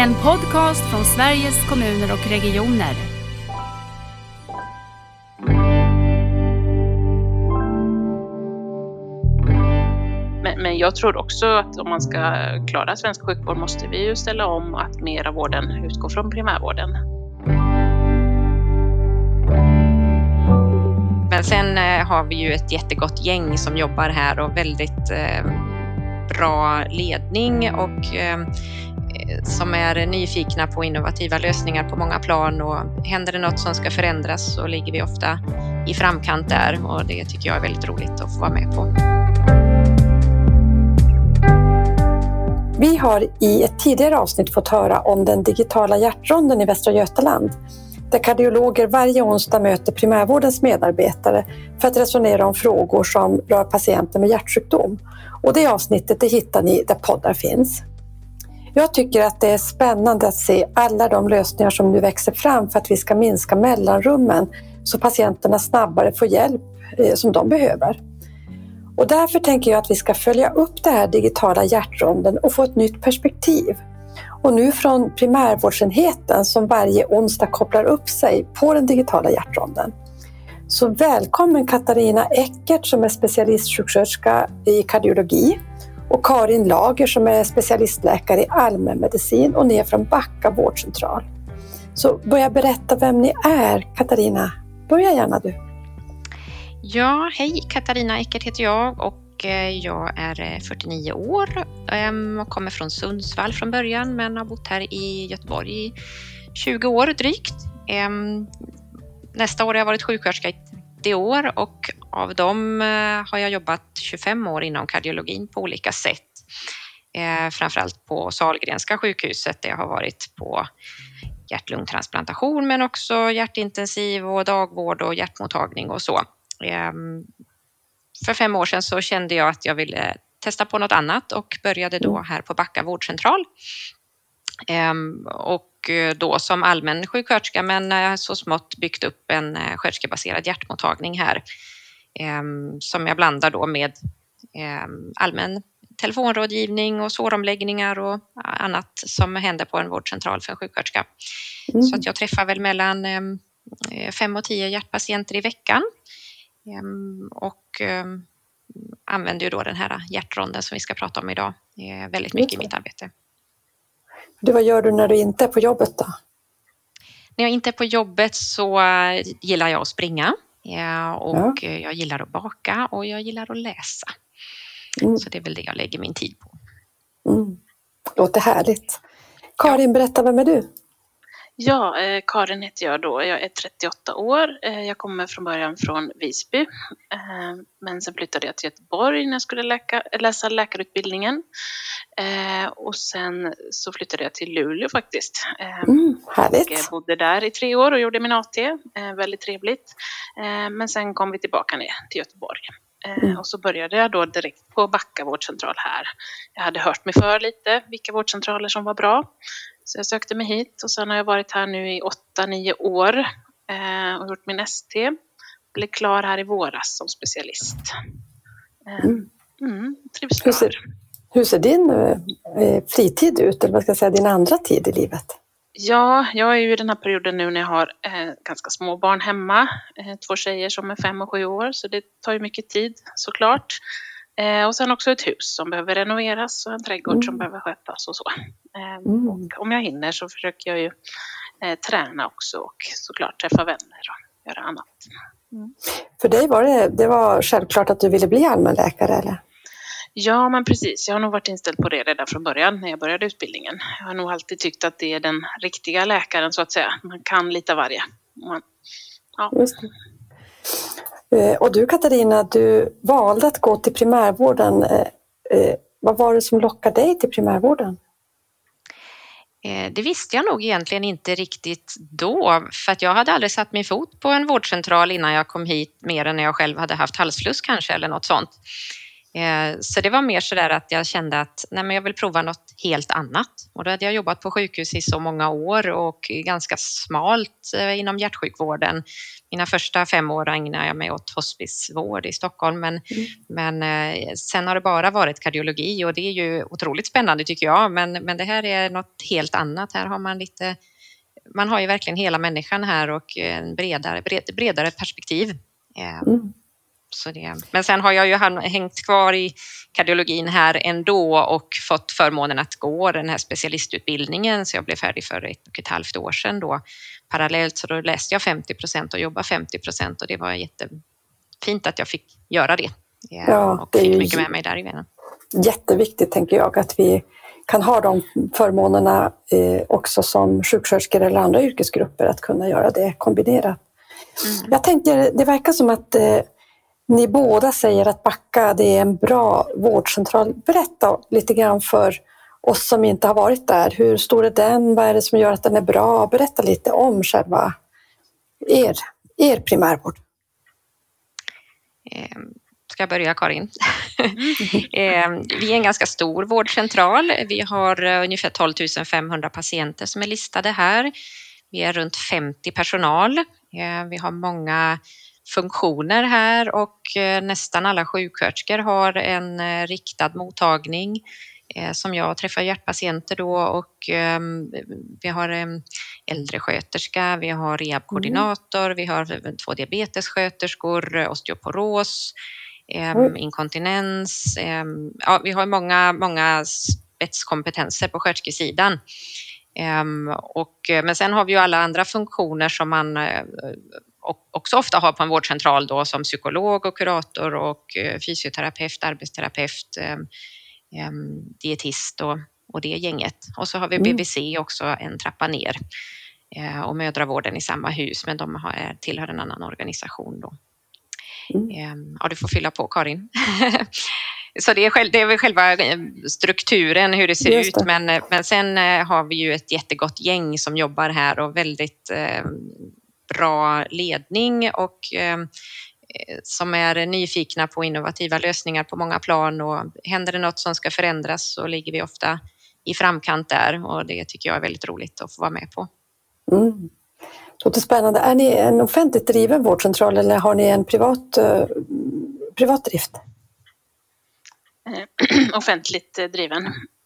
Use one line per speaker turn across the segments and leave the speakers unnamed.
En podcast från Sveriges kommuner och regioner.
Men, men jag tror också att om man ska klara svensk sjukvård måste vi ju ställa om att mer av vården utgår från primärvården.
Men sen eh, har vi ju ett jättegott gäng som jobbar här och väldigt eh, bra ledning och eh, Eh, som är nyfikna på innovativa lösningar på många plan och händer det något som ska förändras så ligger vi ofta i framkant där och det tycker jag är väldigt roligt att få vara med på.
Vi har i ett tidigare avsnitt fått höra om den digitala hjärtronden i Västra Götaland där kardiologer varje onsdag möter primärvårdens medarbetare för att resonera om frågor som rör patienter med hjärtsjukdom. Och det avsnittet det hittar ni där poddar finns. Jag tycker att det är spännande att se alla de lösningar som nu växer fram för att vi ska minska mellanrummen så patienterna snabbare får hjälp eh, som de behöver. Och därför tänker jag att vi ska följa upp det här digitala hjärtronden och få ett nytt perspektiv. Och nu från primärvårdsenheten som varje onsdag kopplar upp sig på den digitala hjärtronden. Så välkommen Katarina Eckert som är specialistsjuksköterska i kardiologi och Karin Lager som är specialistläkare i allmänmedicin och ni är från Backa vårdcentral. Så börja berätta vem ni är. Katarina, börja gärna du.
Ja, hej Katarina Eckert heter jag och eh, jag är eh, 49 år ehm, och kommer från Sundsvall från början men har bott här i Göteborg i 20 år drygt. Ehm, nästa år har jag varit sjuksköterska i 30 år och av dem eh, har jag jobbat 25 år inom kardiologin på olika sätt. Eh, framförallt på Salgrenska sjukhuset där jag har varit på hjärt-lungtransplantation men också hjärtintensiv och dagvård och hjärtmottagning och så. Ehm, för fem år sedan så kände jag att jag ville testa på något annat och började då här på Backa vårdcentral. Ehm, och då som allmän sjuksköterska men eh, så smått byggt upp en eh, sköterskebaserad hjärtmottagning här ehm, som jag blandar då med allmän telefonrådgivning och såromläggningar och annat som händer på en vårdcentral för en sjuksköterska. Mm. Så att jag träffar väl mellan fem och tio hjärtpatienter i veckan Ehm, och ehm, använder ju då den här hjärtronden som vi ska prata om idag väldigt mycket i mitt arbete.
Du, vad gör du när du inte är på jobbet då?
När jag inte är på jobbet så eh, gillar jag att springa och ja. jag gillar att baka och jag gillar att läsa. Mm. Så det är väl det jag lägger min tid på.
Mm. Låter härligt. Karin, berätta, vem är du?
Ja, eh, Karin heter jag då. Jag är 38 år. Eh, jag kommer från början från Visby. Eh, men sen flyttade jag till Göteborg när jag skulle läka, läsa läkarutbildningen. Och sen så flyttade jag till Luleå faktiskt.
Mm, härligt.
Jag bodde där i tre år och gjorde min AT. Väldigt trevligt. men sen kom vi tillbaka ner till Göteborg. Mm. Och så började jag då direkt på Backa vårdcentral här. Jag hade hört mig för lite vilka vårdcentraler som var bra. Så jag sökte mig hit och sen har jag varit här nu i 8-9 år eh, och gjort min ST. Blev klar här i våras som specialist. Eh, mm. Mm, trivs
hur, ser, hur ser din eh, fritid ut, eller vad ska jag säga, din andra tid i livet?
Ja, jag är ju i den här perioden nu när jag har eh, ganska små barn hemma. Eh, två tjejer som är fem och sju år, så det tar ju mycket tid såklart. Eh, och sen också ett hus som behöver renoveras och en trädgård mm. som behöver skötas och så. Eh, mm. och om jag hinner så försöker jag ju eh, träna också och såklart träffa vänner och göra annat.
Mm. För dig var det, det var självklart att du ville bli allmänläkare eller?
Ja, men precis. Jag har nog varit inställd på det redan från början när jag började utbildningen. Jag har nog alltid tyckt att det är den riktiga läkaren så att säga. Man kan lite varje. Man, ja.
Eh, Eh, och du Katarina, du valde att gå till primärvården. Eh, eh, vad var det som lockade dig till primärvården?
Det visste jag nog egentligen inte riktigt då, för att jag hade aldrig satt min fot på en vårdcentral innan jag kom hit, mer än när jag själv hade haft halsfluss kanske eller något sånt. Så det var mer sådär att jag kände att nej men jag vill prova något helt annat. Och då hade jag jobbat på sjukhus i så många år och ganska smalt inom hjärtsjukvården. Mina första fem år ägnade jag mig åt hospisvård i Stockholm men, mm. men eh, sen har det bara varit kardiologi och det är ju otroligt spännande tycker jag. Men, men det här är något helt annat. Här har man lite man har ju verkligen hela människan här och en bredare, bred, bredare perspektiv. Mm. Så det, men sen har jag ju hängt kvar i kardiologin här ändå och fått förmånen att gå den här specialistutbildningen så jag blev färdig för ett och ett halvt år sedan då parallellt så då läste jag 50 procent och jobbade 50 procent och det var jättefint att jag fick göra det. Ja, och fick mycket med mig där i vägen.
Jätteviktigt tänker jag att vi kan ha de förmånerna eh, också som sjuksköterskor eller andra yrkesgrupper att kunna göra det kombinerat. Mm. Jag tänker, det verkar som att eh, ni båda säger att Backa det är en bra vårdcentral. Berätta lite grann för oss som inte har varit där. Hur stor är den? Vad är det som gör att den är bra? Berätta lite om själva er, er primärvård.
Ehm, ska jag börja Karin? Ehm, vi är en ganska stor vårdcentral. Vi har eh, ungefär 12 500 patienter som är listade här. Vi är runt 50 personal. Ehm, vi har många funktioner här och eh, nästan alla sjuksköterskor har en eh, riktad mottagning eh, som jag träffar hjärtpatienter då och ehm, vi har en äldresköterska, vi har rehabkoordinator, mm. vi har två diabetessköterskor, osteoporos, mm. inkontinens. Ehm, ja, vi har många, många spetskompetenser på sköterskesidan. Och, men sen har vi ju alla andra funktioner som man också ofta har på en vårdcentral då som psykolog och kurator och eh, fysioterapeut, arbetsterapeut, eh, eh, dietist och, och det gänget. Och så har vi BVC mm. också en trappa ner och mödravården i samma hus, men de har, tillhör en annan organisation då. Mm. Ja, du får fylla på Karin. Så det är, själv, det är väl själva strukturen, hur det ser det. ut. Men, men sen har vi ju ett jättegott gäng som jobbar här och väldigt bra ledning och eh, som är nyfikna på innovativa lösningar på många plan och händer det något som ska förändras så ligger vi ofta i framkant där och det tycker jag är väldigt roligt att få vara med på.
Mm. Låter spännande. Är ni en offentligt driven vårdcentral eller har ni en privat, uh, privat drift?
offentligt driven.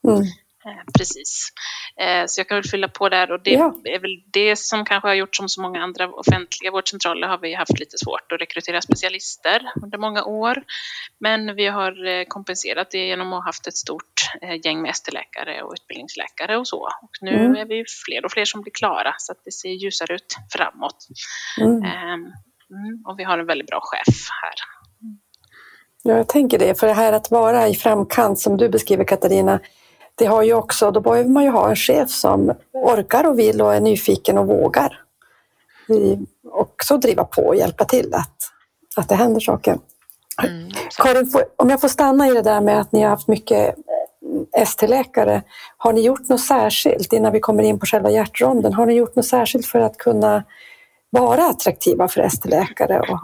Mm. Eh, precis. Eh, så jag kan väl fylla på där och det ja. är väl det som kanske har gjort som så många andra offentliga vårdcentraler har vi haft lite svårt att rekrytera specialister under många år. Men vi har eh, kompenserat det genom att ha haft ett stort gäng med ST-läkare och utbildningsläkare och så. Och nu mm. är vi fler och fler som blir klara så att det ser ljusare ut framåt. Mm. Ehm, mm, och vi har en väldigt bra chef här.
Ja, jag tänker det. För det här att vara i framkant som du beskriver Katarina, det har ju också, då behöver man ju ha en chef som orkar och vill och är nyfiken och vågar. Också driva på och hjälpa till att, att det händer saker. Mm, Karin, om jag får stanna i det där med att ni har haft mycket ST-läkare. Har ni gjort något särskilt innan vi kommer in på själva hjärtronden? Har ni gjort något särskilt för att kunna vara attraktiva för ST-läkare? Och...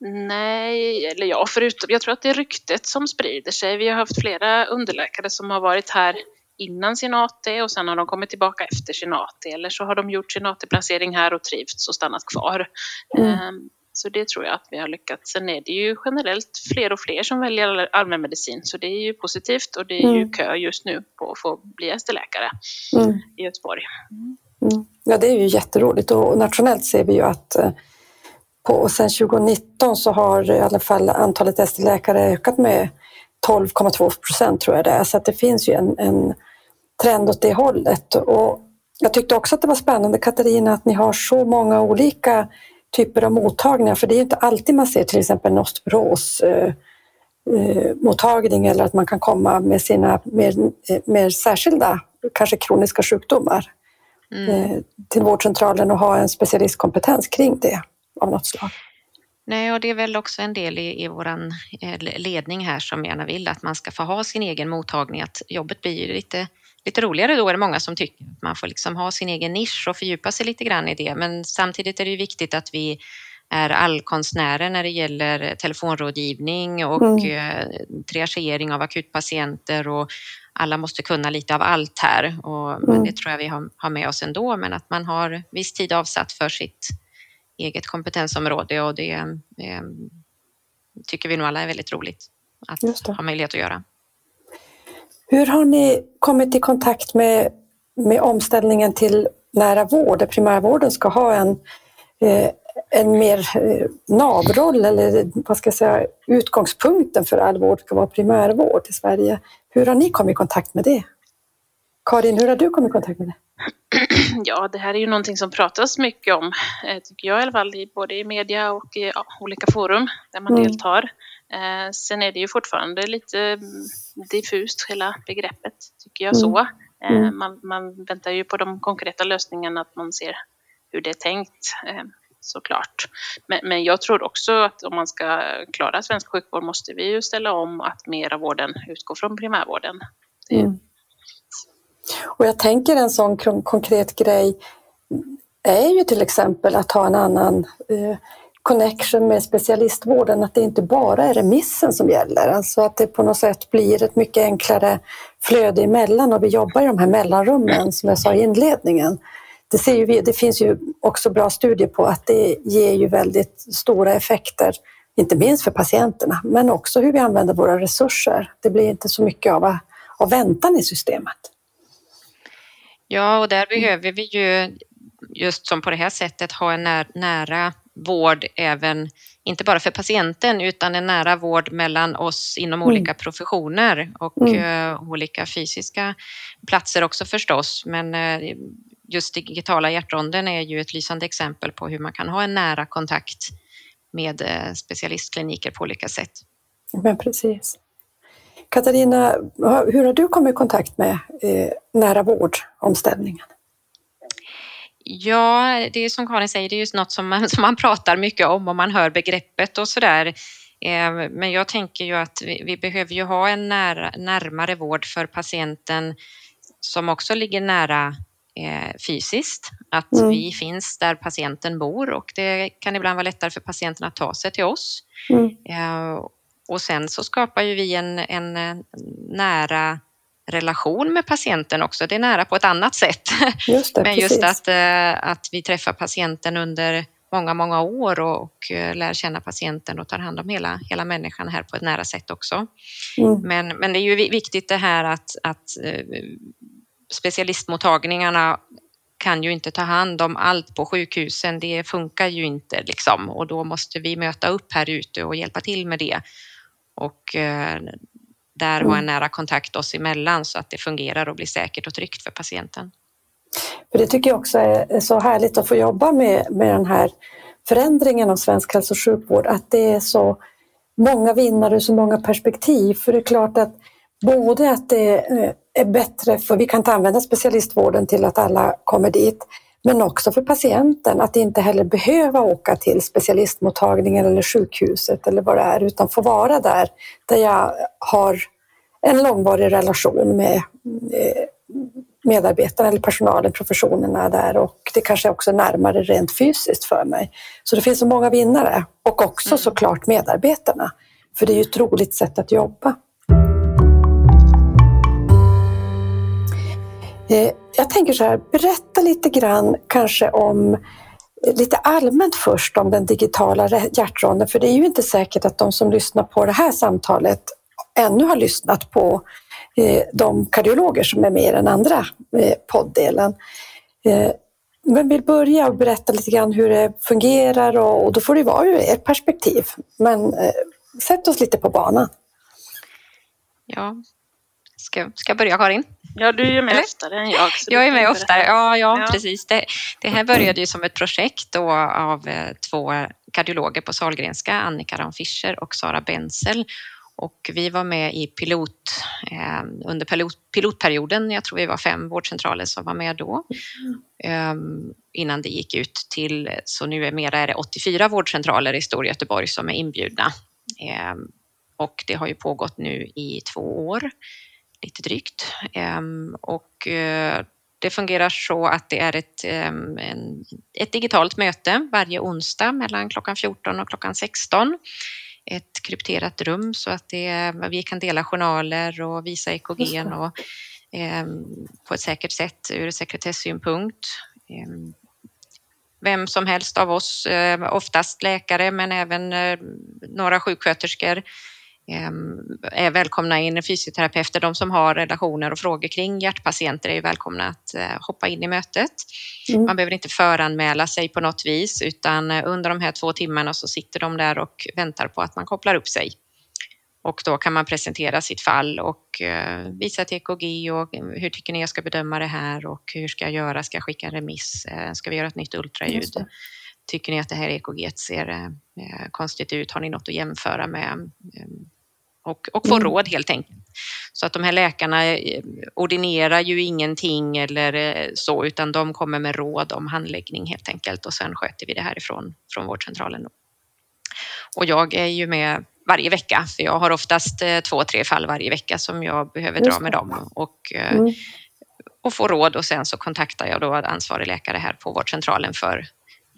Nej, eller ja, förutom, jag tror att det är ryktet som sprider sig. Vi har haft flera underläkare som har varit här innan sin AT och sen har de kommit tillbaka efter sin AT eller så har de gjort sin AT-placering här och trivts och stannat kvar. Mm. Ehm, så det tror jag att vi har lyckats. Sen är det ju generellt fler och fler som väljer allmänmedicin så det är ju positivt och det är mm. ju kö just nu på att få bli ST-läkare mm. i Göteborg. Mm.
Ja, det är ju jätteroligt och nationellt ser vi ju att eh, och sen 2019 så har i alla fall antalet ST-läkare ökat med 12,2 procent tror jag det är. Så det finns ju en, en trend åt det hållet. Och jag tyckte också att det var spännande Katarina att ni har så många olika typer av mottagningar för det är inte alltid man ser till exempel en osteoporos eh, eh, mottagning eller att man kan komma med sina mer, eh, mer särskilda, kanske kroniska sjukdomar mm. eh, till vårdcentralen och ha en specialistkompetens kring det av något slag.
Nej, och det är väl också en del i, i vår eh, ledning här som gärna vill att man ska få ha sin egen mottagning, att jobbet blir lite, lite roligare då är det många som tycker. att Man får liksom ha sin egen nisch och fördjupa sig lite grann i det. Men samtidigt är det ju viktigt att vi är allkonstnärer när det gäller telefonrådgivning och mm. triagering av akutpatienter och alla måste kunna lite av allt här. Och, mm. Men det tror jag vi har, har med oss ändå, men att man har viss tid avsatt för sitt eget kompetensområde och det eh, tycker vi nog alla är väldigt roligt att ha möjlighet att göra.
Hur har ni kommit i kontakt med, med omställningen till nära vård, där primärvården ska ha en, eh, en mer eh, navroll eller vad ska jag säga, utgångspunkten för all vård ska vara primärvård i Sverige. Hur har ni kommit i kontakt med det? Karin, hur har du kommit i kontakt med det?
Ja, det här är ju någonting som pratas mycket om, eh, tycker jag i alla fall, både i media och i ja, olika forum där man mm. deltar. Eh, sen är det ju fortfarande lite mm, diffust, hela begreppet, tycker jag så. Mm. Eh, mm. man, man, väntar ju på de konkreta lösningarna, att man ser hur det är tänkt eh, såklart. Men, men jag tror också att om man ska klara svensk sjukvård måste vi ju ställa om att mer av vården utgår från primärvården. Mm.
Och jag tänker en sån konkret grej är ju till exempel att ha en annan eh, connection med specialistvården, att det inte bara är remissen som gäller. Alltså att det på något sätt blir ett mycket enklare flöde emellan och vi jobbar i de här mellanrummen som jag sa i inledningen. Det, ser ju vi, det finns ju också bra studier på att det ger ju väldigt stora effekter, inte minst för patienterna, men också hur vi använder våra resurser. Det blir inte så mycket av, av väntan i systemet.
Ja, och där behöver vi ju just som på det här sättet ha en nära vård även, inte bara för patienten, utan en nära vård mellan oss inom mm. olika professioner och mm. uh, olika fysiska platser också förstås. Men uh, just digitala hjärtronden är ju ett lysande exempel på hur man kan ha en nära kontakt med uh, specialistkliniker på olika sätt.
Men precis. Katarina, hur har du kommit i kontakt med nära vård-omställningen?
Ja, det är som Karin säger, det är just något som man, som man pratar mycket om och man hör begreppet och sådär. Eh, men jag tänker ju att vi, vi behöver ju ha en nära, närmare vård för patienten som också ligger nära eh, fysiskt. Att mm. vi finns där patienten bor och det kan ibland vara lättare för patienten att ta sig till oss. Mm. Eh, och sen så skapar ju vi en, en nära relation med patienten också. Det är nära på ett annat sätt. Just det, Men just att, eh, att vi träffar patienten under många, många år och, eh, lär känna patienten och tar hand om hela, hela människan här på ett nära sätt också. Mm. Men, men det är ju viktigt det här att, att eh, specialistmottagningarna kan ju inte ta hand om allt på sjukhusen. Det funkar ju inte liksom och då måste vi möta upp här ute och hjälpa till med det. Och där mm. ha en nära kontakt oss emellan så att det fungerar och blir säkert och tryggt för patienten.
För det tycker jag också är så härligt att få jobba med, med den här förändringen av svensk hälso och sjukvård, att det är så många vinnare, så många perspektiv. För det är klart att både att det är bättre, för vi kan inte använda specialistvården till att alla kommer dit, men också för patienten att inte heller behöva åka till specialistmottagningen eller sjukhuset eller vad det är, utan få vara där, där jag har en långvarig relation med eh, medarbetarna eller personalen, professionerna där och det kanske också är närmare rent fysiskt för mig. Så det finns så många vinnare och också mm. såklart medarbetarna. För det är ju ett roligt sätt att jobba. Jag tänker så här, berätta lite grann kanske om lite allmänt först om den digitala hjärtronden, för det är ju inte säkert att de som lyssnar på det här samtalet ännu har lyssnat på eh, de kardiologer som är med i den andra eh, poddelen. Eh, Men vill börja och berätta lite grann hur det fungerar och, då får det vara ur ert perspektiv. Men sätt oss lite på banan.
Ja, ska, ska jag börja Karin?
Ja, du är ju med Eller? oftare än jag.
Jag är med oftare, ja, ja, ja, precis. Det, det, här började ju som ett projekt då av eh, två kardiologer på Salgrenska, Annika Ram Fischer och Sara Benzel. Och vi var med i pilot, eh, under pilot, pilotperioden, jag tror vi var fem vårdcentraler som var med då, eh, innan det gick ut till, så nu är mera är det 84 vårdcentraler i Stor Göteborg som är inbjudna. Eh, och det har ju pågått nu i två år lite drygt. Ehm, och eh, det fungerar så att det är ett, ehm, ett digitalt möte varje onsdag mellan klockan 14 och klockan 16. Ett krypterat rum så att det, vi kan dela journaler och visa EKG och, eh, på ett säkert sätt ur sekretessynpunkt. Eh, vem som helst av oss, eh, oftast läkare men även eh, några sjuksköterskor Ehm, är välkomna in, fysioterapeuter, de som har relationer och frågor kring hjärtpatienter är välkomna att eh, hoppa in i mötet. Mm. Man behöver inte föranmäla sig på något vis utan eh, under de här två timmarna så sitter de där och väntar på att man kopplar upp sig. Och då kan man presentera sitt fall och eh, visa ett EKG och hur tycker ni jag ska bedöma det här och hur ska jag göra? Ska jag skicka en remiss? Ska vi göra ett nytt ultraljud? Tycker ni att det här EKG ser konstigt ut? Har ni något att jämföra med? Och, och få mm. råd helt enkelt. Så att de här läkarna eh, ordinerar ju ingenting eller eh, så, utan de kommer med råd om handläggning helt enkelt och sen sköter vi det härifrån från vårdcentralen. Och jag är ju med varje vecka, för jag har oftast eh, två, tre fall varje vecka som jag behöver dra med dem och, mm. och få råd och sen så kontaktar jag då ansvarig läkare här på vårdcentralen för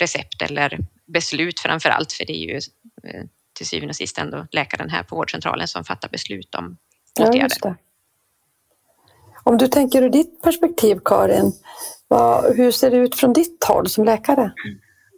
recept eller beslut framför allt, för det är ju till syvende och sist ändå läkaren här på vårdcentralen som fattar beslut om åtgärder. Ja,
om du tänker ur ditt perspektiv Karin, vad, hur ser det ut från ditt håll som läkare?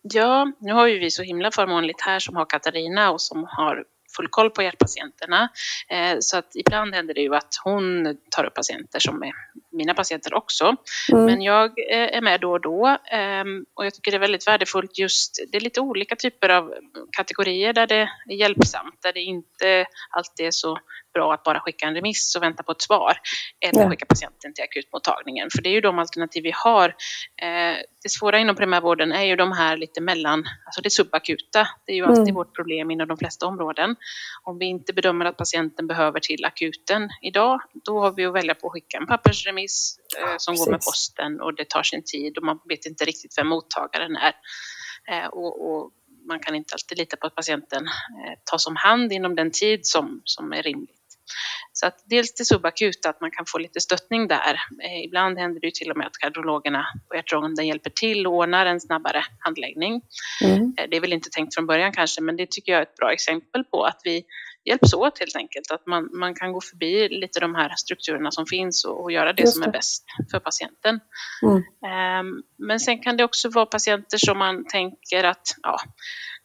Ja, nu har ju vi så himla förmånligt här som har Katarina och som har full koll på hjärtpatienterna. Eh, så att ibland händer det ju att hon tar upp patienter som är mina patienter också. Mm. Men jag eh, är med då och då ehm, och jag tycker det är väldigt värdefullt just, det är lite olika typer av kategorier där det är hjälpsamt, där det inte alltid är så bra att bara skicka en remiss och vänta på ett svar eller ja. skicka patienten till akutmottagningen. För det är ju de alternativ vi har. Eh, det svåra inom primärvården är ju de här lite mellan, alltså det subakuta. Det är ju alltid mm. vårt problem inom de flesta områden. Om vi inte bedömer att patienten behöver till akuten idag, då har vi att välja på att skicka en pappersremiss eh, som Precis. går med posten och det tar sin tid och man vet inte riktigt vem mottagaren är. Eh, och, och man kan inte alltid lita på att patienten tas om hand inom den tid som, som är rimligt. Så att dels det subakuta, att man kan få lite stöttning där. Eh, ibland händer det ju till och med att kardiologerna på hjärtronden hjälper till och ordnar en snabbare handläggning. Mm. Eh, det är väl inte tänkt från början kanske, men det tycker jag är ett bra exempel på att vi hjälps åt helt enkelt. Att man, man kan gå förbi lite de här strukturerna som finns och, och göra det, det, som är bäst för patienten. Mm. Um, men sen kan det också vara patienter som man tänker att ja,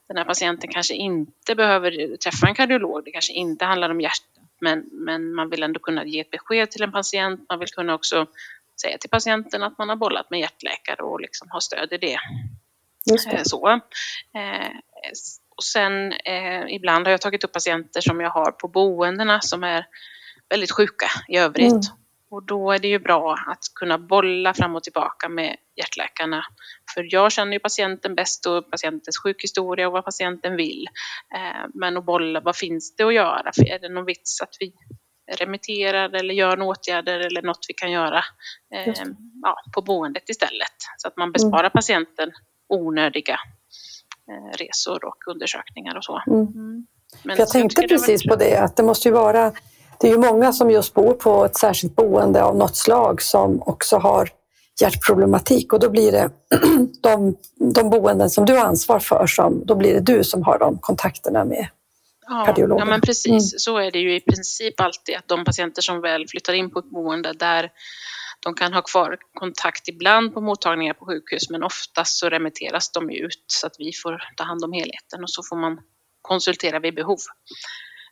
den här patienten kanske inte behöver träffa en kardiolog. Det kanske inte handlar om hjärtat men, men man vill ändå kunna ge ett besked till en patient. Man vill kunna också säga till patienten att man har bollat med hjärtläkare och liksom ha stöd i det. det. Eh, så. Och sen eh, ibland har jag tagit upp patienter som jag har på boendena som är väldigt sjuka i övrigt. Mm. Och då är det ju bra att kunna bolla fram och tillbaka med hjärtläkarna. För jag känner ju patienten bäst och patientens sjukhistoria och vad patienten vill. Eh, men att bolla, vad finns det att göra? För är det någon vits att vi remitterar eller gör åtgärder eller något vi kan göra eh, ja, på boendet istället. Så att man besparar mm. patienten onödiga resor och undersökningar och så. Mm.
Men jag tänkte precis på det, att det måste ju vara det är ju många som just bor på ett särskilt boende av något slag som också har hjärtproblematik och då blir det de, de boenden som du har ansvar för, som, då blir det du som har de kontakterna med
ja, kardiologen. Ja, men precis. Mm. Så är det ju i princip alltid att de patienter som väl flyttar in på ett boende där de kan ha kvar kontakt ibland på mottagningar på sjukhus men oftast så remitteras de ut så att vi får ta hand om helheten och så får man konsultera vid behov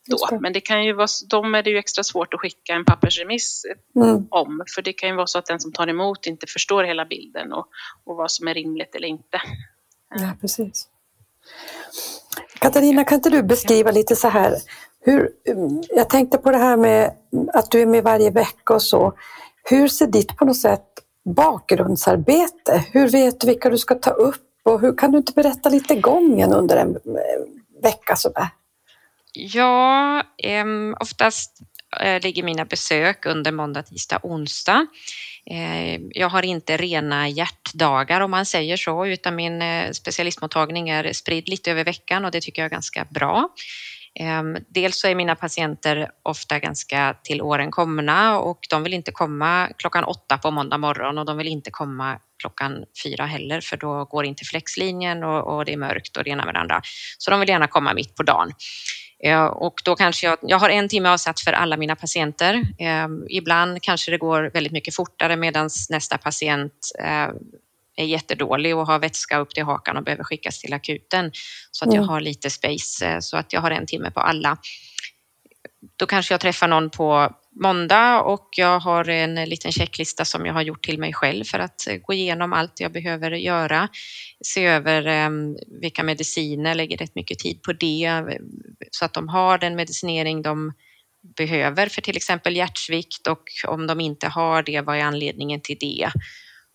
då. Men det kan ju vara, de är det ju extra svårt att skicka en pappersremiss mm. om, för det kan ju vara så att den som tar emot inte förstår hela bilden och, och vad som är rimligt eller inte.
Ja, precis. Katarina, kan inte du beskriva lite så här, hur, jag tänkte på det här med att du är med varje vecka och så. Hur ser ditt på något sätt bakgrundsarbete? Hur vet du vilka du ska ta upp och hur kan du inte berätta lite gången under en eh, vecka sådär?
Ja, eh, oftast ligger mina besök under måndag, tisdag, onsdag. Eh, jag har inte rena hjärtdagar om man säger så, utan min eh, specialistmottagning är spridd lite över veckan och det tycker jag är ganska bra. Ehm, dels så är mina patienter ofta ganska till åren komna och de vill inte komma klockan åtta på måndag morgon och de vill inte komma klockan fyra heller för då går inte flexlinjen och, och det är mörkt och det ena med det andra. Så de vill gärna komma mitt på dagen. Ehm, och då kanske jag, jag har en timme avsatt för alla mina patienter. Ehm, ibland kanske det går väldigt mycket fortare medan nästa patient är jättedålig och har vätska upp till hakan och behöver skickas till akuten. Så att jag mm. har lite space, eh, så att jag har en timme på alla. Då kanske jag träffar någon på måndag och jag har en liten checklista som jag har gjort till mig själv för att eh, gå igenom allt jag behöver göra. Se över ehm, vilka mediciner, lägger rätt mycket tid på det så att de har den medicinering de behöver för till exempel hjärtsvikt och om de inte har det, vad är anledningen till det?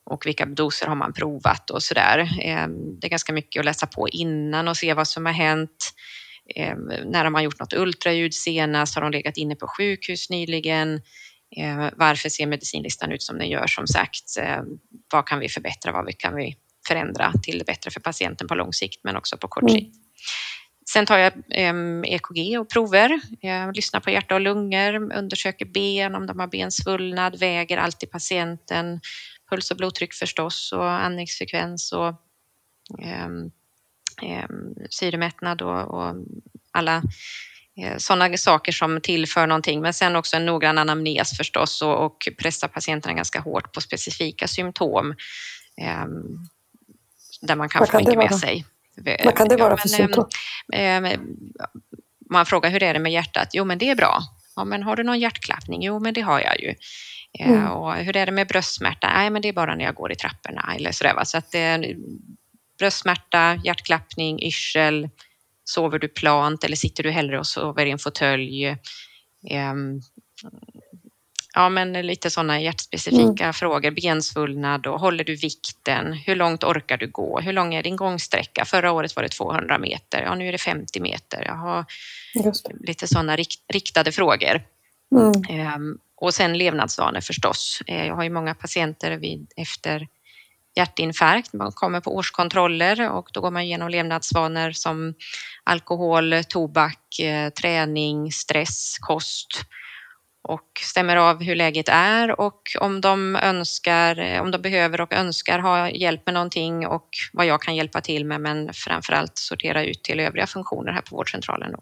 Och vilka doser har man provat och så där. Ehm, det är ganska mycket att läsa på innan och se vad som har hänt. Ehm, när har gjort något ultraljud senast? Har de legat inne på sjukhus nyligen? Ehm, varför ser medicinlistan ut som den gör som sagt? Vad kan vi förbättra? Vad kan vi förändra till det bättre för patienten på lång sikt men också på kort mm. sikt? Sen tar jag EKG och prover, jag lyssnar på hjärta och lungor, undersöker ben, om de har bensvullnad, väger alltid patienten, puls och blodtryck förstås och andningsfrekvens och eh, eh, syremättnad och, och alla eh, sådana saker som tillför någonting. Men sen också en noggrann anamnes förstås och, och pressa patienterna ganska hårt på specifika symptom ehm, där man kan Vad få kan mycket med sig.
Vad kan det vara för ja, men, symptom?
Eh, man frågar hur är det med hjärtat? Jo, men det är bra. Ja, men har du någon hjärtklappning? Jo, men det har jag ju. Mm. Och hur är det med bröstsmärta? Nej, men det är bara när jag går i trapporna eller sådär. Va? Så att det är bröstsmärta, hjärtklappning, yrsel, sover du plant eller sitter du hellre och sover i en fåtölj? Um, ja, men lite sådana hjärtspecifika mm. frågor. Bensvullnad och håller du vikten? Hur långt orkar du gå? Hur lång är din gångsträcka? Förra året var det 200 meter. Ja, nu är det 50 meter. Jag har lite sådana rikt, riktade frågor. Mm. Och sen levnadsvanor förstås. Eh, jag har ju många patienter vid, efter hjärtinfarkt. Man kommer på årskontroller och då går man igenom levnadsvanor som alkohol, tobak, eh, träning, stress, kost och stämmer av hur läget är och om de önskar, eh, om de behöver och önskar ha hjälp med någonting och vad jag kan hjälpa till med men framförallt sortera ut till övriga funktioner här på vårdcentralen. Då.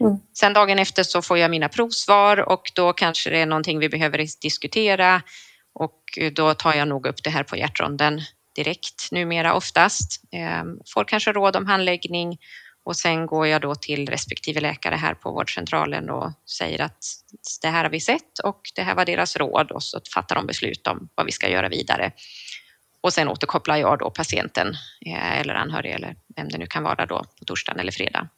Mm. Sen dagen efter så får jag mina provsvar och då kanske det är någonting vi behöver diskutera och eh, då tar jag nog upp det här på hjärtronden direkt numera oftast. Ehm, får kanske råd om handläggning och sen går jag då till respektive läkare här på vårdcentralen och säger att det här har vi sett och det här var deras råd och så fattar de beslut om vad vi ska göra vidare. Och sen återkopplar jag då patienten eh, eller anhörig eller vem det nu kan vara då på torsdagen eller fredag.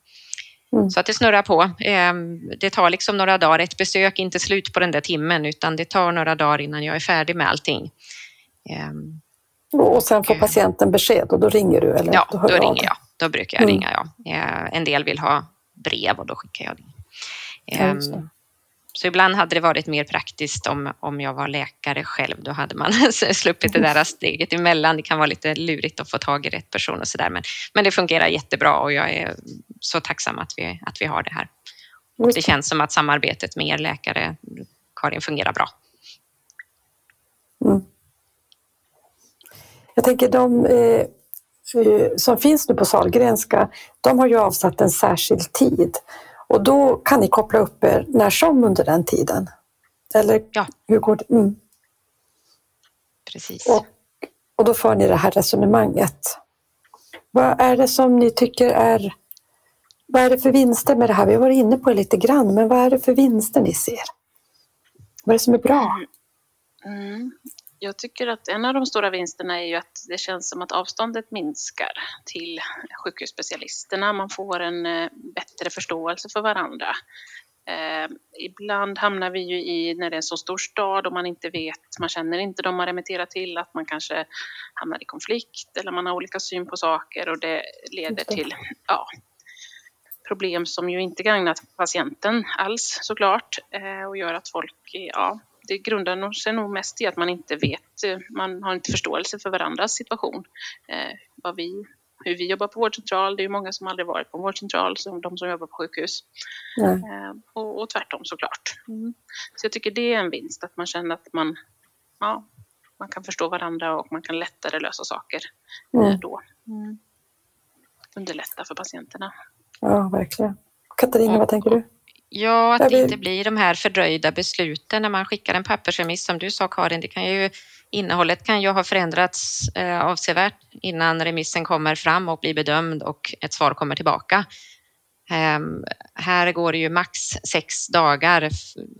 Mm. Så att det snurrar på. Ehm, det tar liksom några dagar. Ett besök är inte slut på den där timmen utan det tar några dagar innan jag är färdig med allting.
Ehm, och sen får patienten besked och då ringer du? Eller
ja, då, då ringer jag. Då brukar jag mm. ringa. Ja. Ehm, en del vill ha brev och då skickar jag det. Ja, så ibland hade det varit mer praktiskt om, om jag var läkare själv. Då hade man sluppit det där steget emellan. Det kan vara lite lurigt att få tag i rätt person och så där. Men, men det fungerar jättebra och jag är så tacksam att vi, att vi har det här. Och det känns som att samarbetet med er läkare, Karin, fungerar bra. Mm.
Jag tänker de eh, eh som finns nu på Salgrenska, de har ju avsatt en särskild tid och då kan ni koppla upp er när som under den tiden? Eller
ja.
hur går det? Mm.
Precis.
Och, och då för ni det här resonemanget. Vad är det som ni tycker är vad är det för vinster med det här? Vi har varit inne på det lite grann, men vad är det för vinster ni ser? Vad är det som är bra?
Mm jag tycker att en av de stora vinsterna är ju att det känns som att avståndet minskar till sjukhusspecialisterna. Man får en eh, bättre förståelse för varandra. Eh, ibland hamnar vi ju i, när det är en så stor stad och man inte vet, man känner inte de man remitterar till, att man kanske hamnar i konflikt eller man har olika syn på saker och det leder till ja, problem som ju inte gagnar patienten alls såklart eh, och gör att folk ja, det grundar sig nog mest i att man inte vet, eh, man har inte förståelse för varandras situation. Eh, vad vi hur vi jobbar på vårdcentral. Det är ju många som aldrig varit på vårdcentral, som de som jobbar på sjukhus. Eh, och, och tvärtom såklart. Mm. Så jag tycker det är en vinst, att man känner att man, ja, man kan förstå varandra och man kan lättare lösa saker
Mm.
då. Mm. Underlätta för patienterna.
Ja, verkligen. Katarina, vad tänker du?
Ja, att det inte blir de här fördröjda besluten när man skickar en pappersremiss. Som du sa Karin, det kan ju, innehållet kan ju ha förändrats eh, avsevärt innan remissen kommer fram och blir bedömd och ett svar kommer tillbaka. Ehm, här går det ju max sex dagar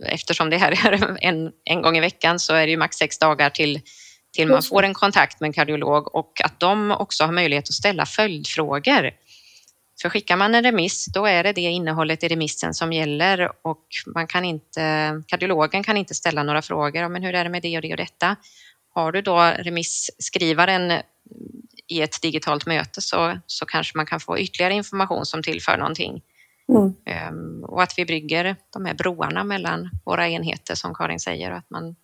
eftersom det här är en, en gång i veckan så är det ju max sex dagar till, till man får en kontakt med en kardiolog och att de också har möjlighet att ställa följdfrågor. För skickar man en remiss, då är det det innehållet i remissen som gäller och man kan inte, kardiologen kan inte ställa några frågor. Men hur är det med det och det och detta? Har du då remisskrivaren i ett digitalt möte så, så kanske man kan få ytterligare information som tillför någonting.
Mm.
Ehm, och att vi bygger de här broarna mellan våra enheter som Karin säger och att man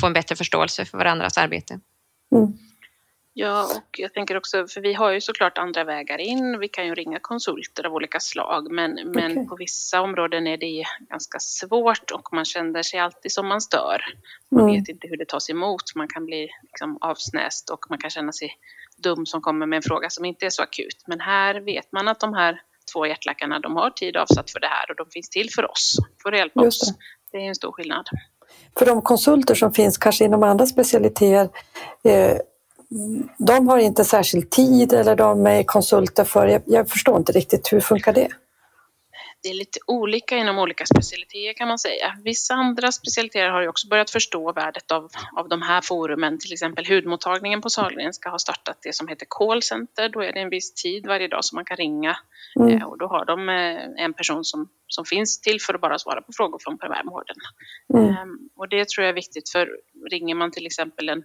får en bättre förståelse för varandras arbete.
Mm.
Ja, och jag tänker också, för vi har ju såklart andra vägar in. Vi kan ju ringa konsulter av olika slag, men, men
Okej.
på vissa områden är det ganska svårt och man känner sig alltid som man stör. Man
Mm.
vet inte hur det tas emot, man kan bli liksom avsnäst och man kan känna sig dum som kommer med en fråga som inte är så akut. Men här vet man att de här två hjärtläkarna, de har tid avsatt för det här och de finns till för oss, för att hjälpa
Just
oss.
det.
Det är en stor skillnad.
För de konsulter som finns kanske inom andra specialiteter, eh, de har inte särskild tid eller de är konsulter för, jag, jag förstår inte riktigt, hur funkar det?
det är lite olika inom olika specialiteter kan man säga. Vissa andra specialiteter har ju också börjat förstå värdet av, av de här forumen. Till exempel hudmottagningen på Sahlgrenska har startat det som heter callcenter. Då är det en viss tid varje dag som man kan ringa
Mm.
eh, och då har de eh, en person som, som finns till för att bara svara på frågor från primärvården.
Mm.
Ehm, Och det tror jag är viktigt för ringer man till exempel en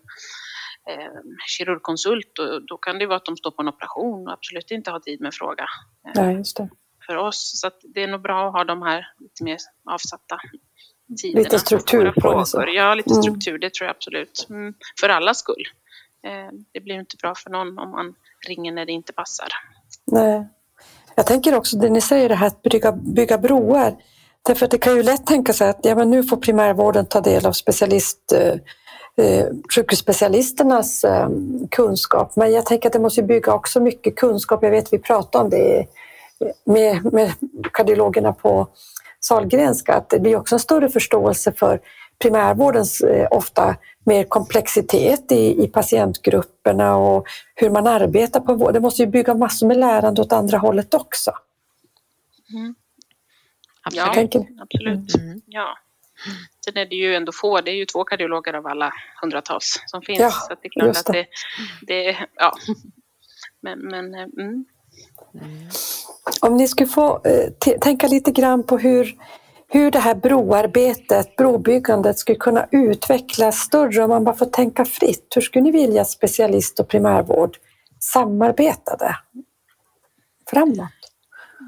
eh, kirurgkonsult då, då kan det vara att de står på en operation och absolut inte har tid med en fråga
Nej, just det.
för oss. Så det är nog bra att ha de här lite mer avsatta tiderna.
Lite struktur på det, så.
frågor. Ja, lite
Mm.
struktur, det tror jag absolut. Mm. För allas skull. Eh, Det blir inte bra för någon om man ringer när det inte passar.
Nej. Jag tänker också det ni säger, det här att bygga, bygga broar. Därför att det kan ju lätt tänka sig att ja, men nu får primärvården ta del av specialist, eh, eh, sjukhusspecialisternas eh, kunskap. Men jag tänker att det måste bygga också mycket kunskap. Jag vet vi pratade om det med, med kardiologerna på Sahlgrenska, att det blir också en större förståelse för primärvårdens eh, ofta mer komplexitet i, i patientgrupperna och hur man arbetar på vård. Det måste ju bygga massor med lärande åt andra hållet också.
Ja,
Tänker ni?
absolut.
Mm.
Ja. Sen är det ju ändå få, det är ju två kardiologer av alla hundratals som finns.
Ja,
så det är klart att det, det ja. Men, men eh, mm.
Om ni skulle få eh, tänka lite grann på hur, hur det här broarbetet, brobyggandet skulle kunna utvecklas större om man bara får tänka fritt. Hur skulle ni vilja att specialist och primärvård samarbetade framåt?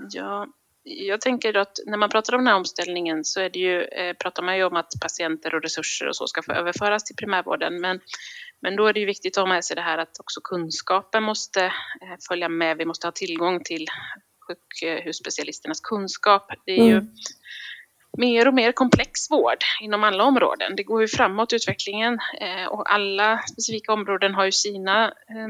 Ja, jag tänker att när man pratar om den här omställningen så är det ju, eh, pratar man ju om att patienter och resurser och så ska få överföras till primärvården. Men, men då är det ju viktigt att ha med sig det här att också kunskapen måste eh, följa med. Vi måste ha tillgång till sjukhusspecialisternas kunskap. Det är ju
Mm.
mer och mer komplex vård inom alla områden. Det går ju framåt utvecklingen eh, och alla specifika områden har ju sina eh,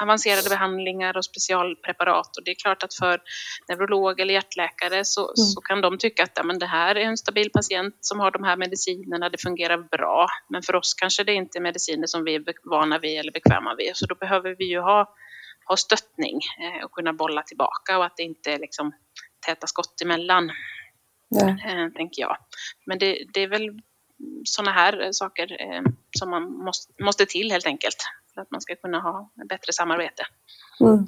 avancerade behandlingar och specialpreparat och det är klart att för neurolog eller hjärtläkare så, så kan de tycka att ja, men det här är en stabil patient som har de här medicinerna, det fungerar bra. Men för oss kanske det inte är mediciner som vi är vana vid eller bekväma vid så då behöver vi ju ha, ha stöttning eh, och kunna bolla tillbaka och att det inte är liksom täta skott emellan
Ja.
eh, tänker jag. Men det, det är väl sådana här saker eh, som man måste, måste till helt enkelt för att man ska kunna ha bättre samarbete.
Mm.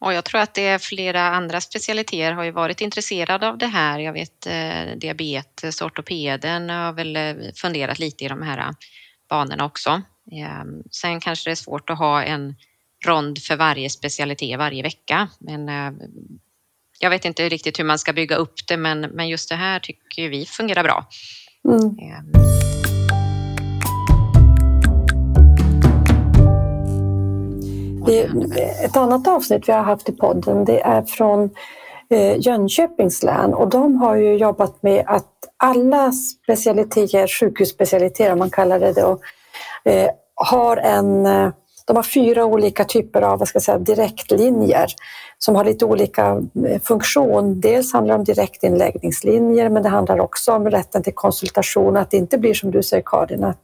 Och jag tror att det är flera andra specialiteter har ju varit intresserade av det här. Jag vet eh, diabetes, ortopeden har väl eh, funderat lite i de här eh, banorna också. Eh, sen kanske det är svårt att ha en rond för varje specialitet varje vecka, men eh, jag vet inte riktigt hur man ska bygga upp det, men, men just det här tycker vi fungerar bra.
Mm. Det, ett annat avsnitt vi har haft i podden det är från eh, Jönköpings län. Och de har ju jobbat med att alla specialiteter, sjukhusspecialiteter om man kallar det då, eh, har en eh, de har fyra olika typer av vad ska jag säga, direktlinjer som har lite olika eh, funktion. Dels handlar det om direktinläggningslinjer men det handlar också om rätten till konsultation, att det inte blir som du säger Karin, att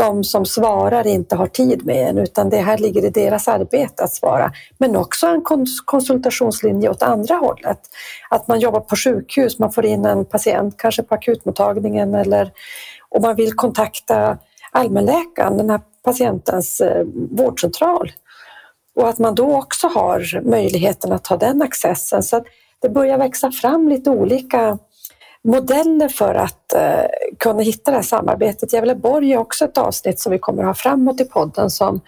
de som svarar inte har tid med en utan det här ligger i deras arbete att svara. Men också en konsultationslinje åt andra hållet. Att man jobbar på sjukhus, man får in en patient kanske på akutmottagningen eller och man vill kontakta allmänläkaren, den här patientens eh, vårdcentral. Och att man då också har möjligheten att ha den accessen. Så att det börjar växa fram lite olika modeller för att eh, kunna hitta det här samarbetet. Gävleborg är också ett avsnitt som vi kommer att ha framåt i podden som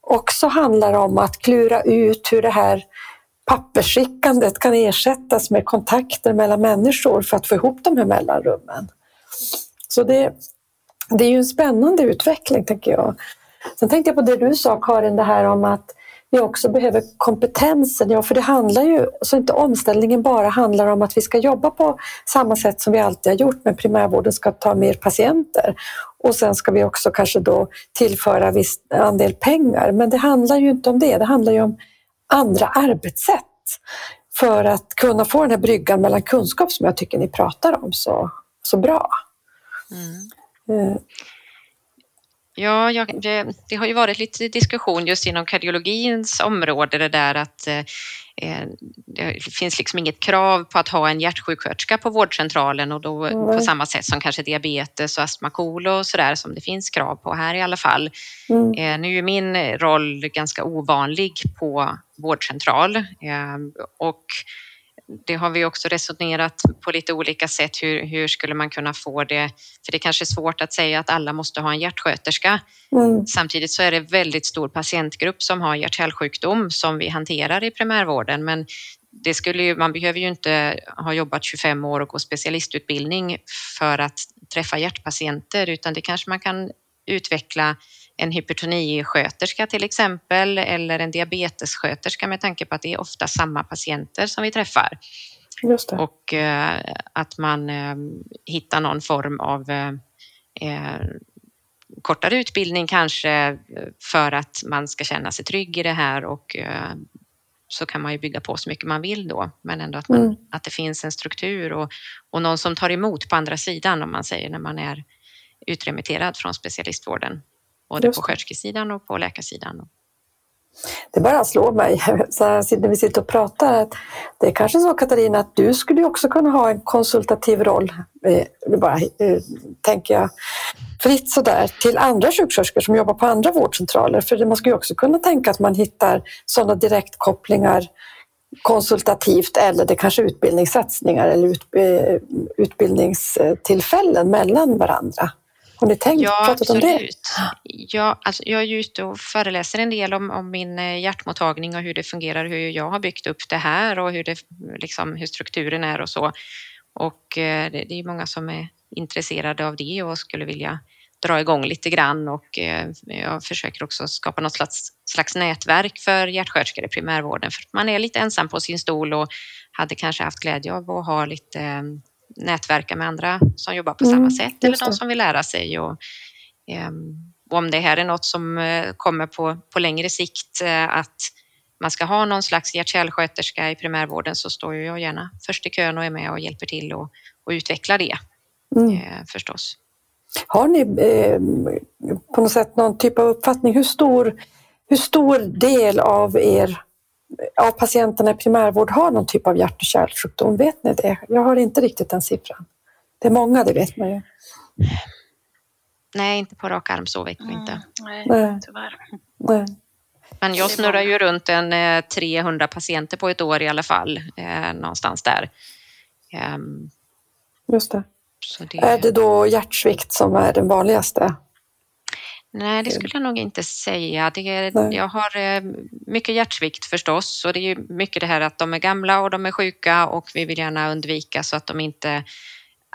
också handlar om att klura ut hur det här pappersskickandet kan ersättas med kontakter mellan människor för att få ihop de här mellanrummen. Så det, det är ju en spännande utveckling, tänker jag. Sen tänkte jag på det du sa, Karin, det här om att vi också behöver kompetensen. Ja, för det handlar ju, så inte omställningen bara handlar om att vi ska jobba på samma sätt som vi alltid har gjort, men primärvården ska ta mer patienter. Och sen ska vi också kanske då tillföra viss andel pengar. Men det handlar ju inte om det, det handlar ju om andra arbetssätt för att kunna få den här bryggan mellan kunskap som jag tycker ni pratar om så, så bra. Mm.
Ja, jag, det, det, har ju varit lite diskussion just inom kardiologins område det där att eh, eh, det finns liksom inget krav på att ha en hjärtsjuksköterska på vårdcentralen och då mm. på samma sätt som kanske diabetes och astma och sådär som det finns krav på här i alla fall. Mm. Eh, nu är min roll ganska ovanlig på vårdcentral eh, och det har vi också resonerat på lite olika sätt. Hur, hur skulle man kunna få det? För det är kanske är svårt att säga att alla måste ha en hjärtsköterska. Mm. Samtidigt så är det väldigt stor patientgrupp som har hjärt-kärlsjukdom som vi hanterar i primärvården. Men det skulle ju, man behöver ju inte ha jobbat 25 år och gå specialistutbildning för att träffa hjärtpatienter utan det kanske man kan utveckla en hypertonisköterska till exempel eller en diabetessköterska med tanke på att det är ofta samma patienter som vi träffar. Och eh, att man eh, hittar någon form av eh, kortare utbildning kanske för att man ska känna sig trygg i det här och så kan man ju bygga på så mycket man vill då, men ändå att, man, mm. att det finns en struktur och, och någon som tar emot på andra sidan om man säger när man är utremitterad från specialistvården både på sköterskesidan och på läkarsidan.
Det bara slår mig så när vi sitter och pratar att det är kanske så Katarina att du skulle också kunna ha en konsultativ roll, eh, nu bara eh, tänker jag fritt sådär, till andra sjuksköterskor som jobbar på andra vårdcentraler. För man skulle också kunna tänka att man hittar sådana direktkopplingar konsultativt eller det kanske är utbildningssatsningar eller eh, utbildningstillfällen mellan varandra. Har ni tänkt, ja, pratat absolut. om det?
Ja, alltså jag är ju ute och föreläser en del om, om, min eh, hjärtmottagning och hur det fungerar, hur jag har byggt upp det här och hur, det, liksom, hur strukturen är och så. Och eh, det, det är många som är intresserade av det och skulle vilja dra igång lite grann och eh, jag försöker också skapa något slags, slags nätverk för hjärtsköterskor i primärvården för man är lite ensam på sin stol och hade kanske haft glädje av att ha lite nätverka med andra som jobbar på mm, samma sätt eller de som vill lära sig. Och, och om det här är något som uh, kommer på, på längre sikt uh, att man ska ha någon slags hjärt i primärvården så står jag gärna först i kön och är med och hjälper till och, och utvecklar det mm. uh, förstås.
Har ni eh, på något sätt någon typ av uppfattning hur stor, hur stor del av er av patienterna i primärvård har någon typ av hjärt och kärlsjukdom. Vet ni det? Jag har inte riktigt den siffran. Det är många, det vet man ju.
Nej, inte på rak arm så vet man mm, inte.
Nej, tyvärr.
Nej. Men jag snurrar ju runt en 300 eh, patienter på ett år i alla fall, eh, någonstans där.
Um, Just det. det. Är det då hjärtsvikt som är den vanligaste?
Nej, det skulle jag nog inte säga. Det är, jag har eh, mycket hjärtsvikt förstås och det är mycket det här att de är gamla och de är sjuka och vi vill gärna undvika så att de inte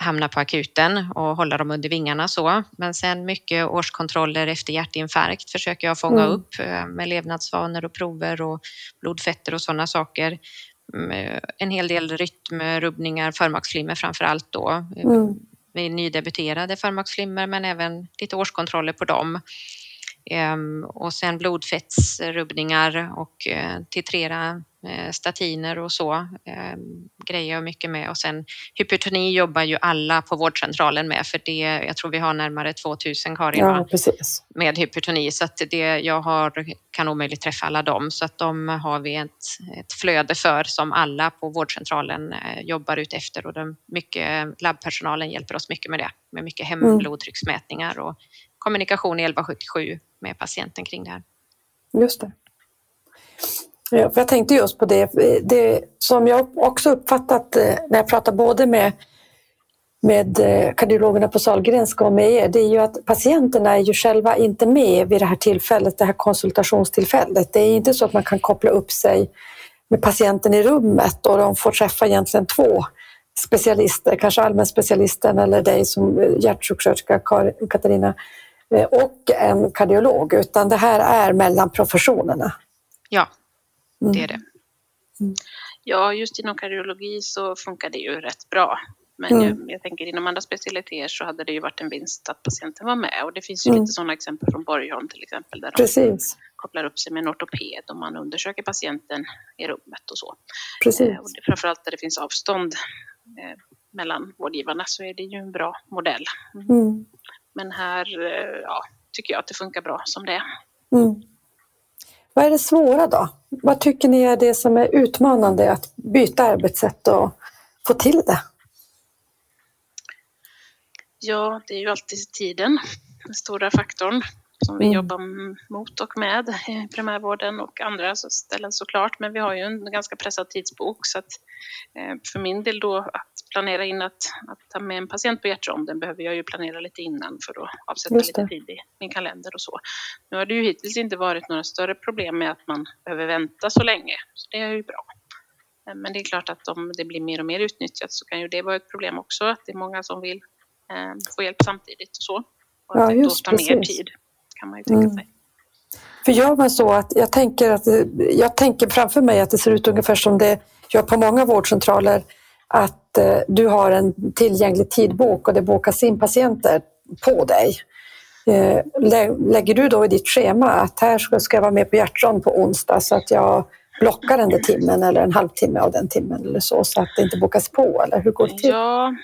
hamna på akuten och hålla dem under vingarna så. Men sen mycket årskontroller efter hjärtinfarkt försöker jag fånga
Mm.
upp eh, med levnadsvanor och prover och blodfetter och sådana saker. Mm, En hel del rytmrubbningar, förmaksflimmer framför allt då.
Mm
med nydebuterade förmaksflimmer men även lite årskontroller på dem. Ehm, och sen blodfettsrubbningar och eh, titrera statiner och så ehm, grejer jag mycket med. Och sen hypertoni jobbar ju alla på vårdcentralen med för det, jag tror vi har närmare 2000 Karin?
Ja,
med hypertoni så att det jag har kan omöjligt träffa alla dem så att de har vi ett, ett flöde för som alla på vårdcentralen eh, jobbar ut efter och de, mycket, labbpersonalen hjälper oss mycket med det med mycket
Mm.
hemblodtrycksmätningar och kommunikation i 1177 med patienten kring det här.
Just det. Ja, för jag tänkte just på det, eh, det som jag också uppfattat eh, när jag pratar både med, med kardiologerna på Sahlgrenska och med er, det är ju att patienterna är ju själva inte med vid det här tillfället, det här konsultationstillfället. Det är inte så att man kan koppla upp sig med patienten i rummet och de får träffa egentligen två specialister, kanske allmänspecialisten eller dig som hjärtsjuksköterska Katarina och en kardiolog, utan det här är mellan professionerna.
Ja,
Mm.
det är det.
Ja, just inom kardiologi så funkar det ju rätt bra. Men
Mm.
jag, jag tänker inom andra specialiteter så hade det ju varit en vinst att patienten var med. Och det finns ju
Mm.
lite sådana exempel från Borgholm till exempel där de
Precis,
kopplar upp sig med en ortoped och man undersöker patienten i rummet och så.
precis.
Eh, Och det, framförallt där det finns avstånd eh, mellan vårdgivarna så är det ju en bra modell.
Mm.
Men här eh, ja, tycker jag att det funkar bra som det är.
Vad är det svåra då? Vad tycker ni är det som är utmanande att byta arbetssätt och få till det?
Ja, det är ju alltid tiden, den stora faktorn som vi
Mm.
jobbar mot och med i primärvården och andra ställen såklart. Men vi har ju en ganska pressad tidsbok så att eh, för min del då att planera in att, att ta med en patient på hjärtronden behöver jag ju planera lite innan för att avsätta
Just
lite tid i min kalender och så. Nu har det ju hittills inte varit några större problem med att man behöver vänta så länge, så det är ju bra. Eh, Men det är klart att om det blir mer och mer utnyttjat så kan ju det vara ett problem också, att det är många som vill eh, få hjälp samtidigt och så. Och
Ja,
att det då
just
tar mer
precis.
tid, kan man ju tänka
Mm.
sig.
För gör man så att jag tänker, att, jag tänker framför mig att det ser ut ungefär som det gör på många vårdcentraler, att eh, du har en tillgänglig tidbok och det bokas in patienter på dig. Eh, lägger du då i ditt schema att här ska ska jag vara med på hjärtron på onsdag så att jag blockar den där timmen eller en halvtimme av den timmen eller så, så att det inte bokas på eller hur går det till?
Ja,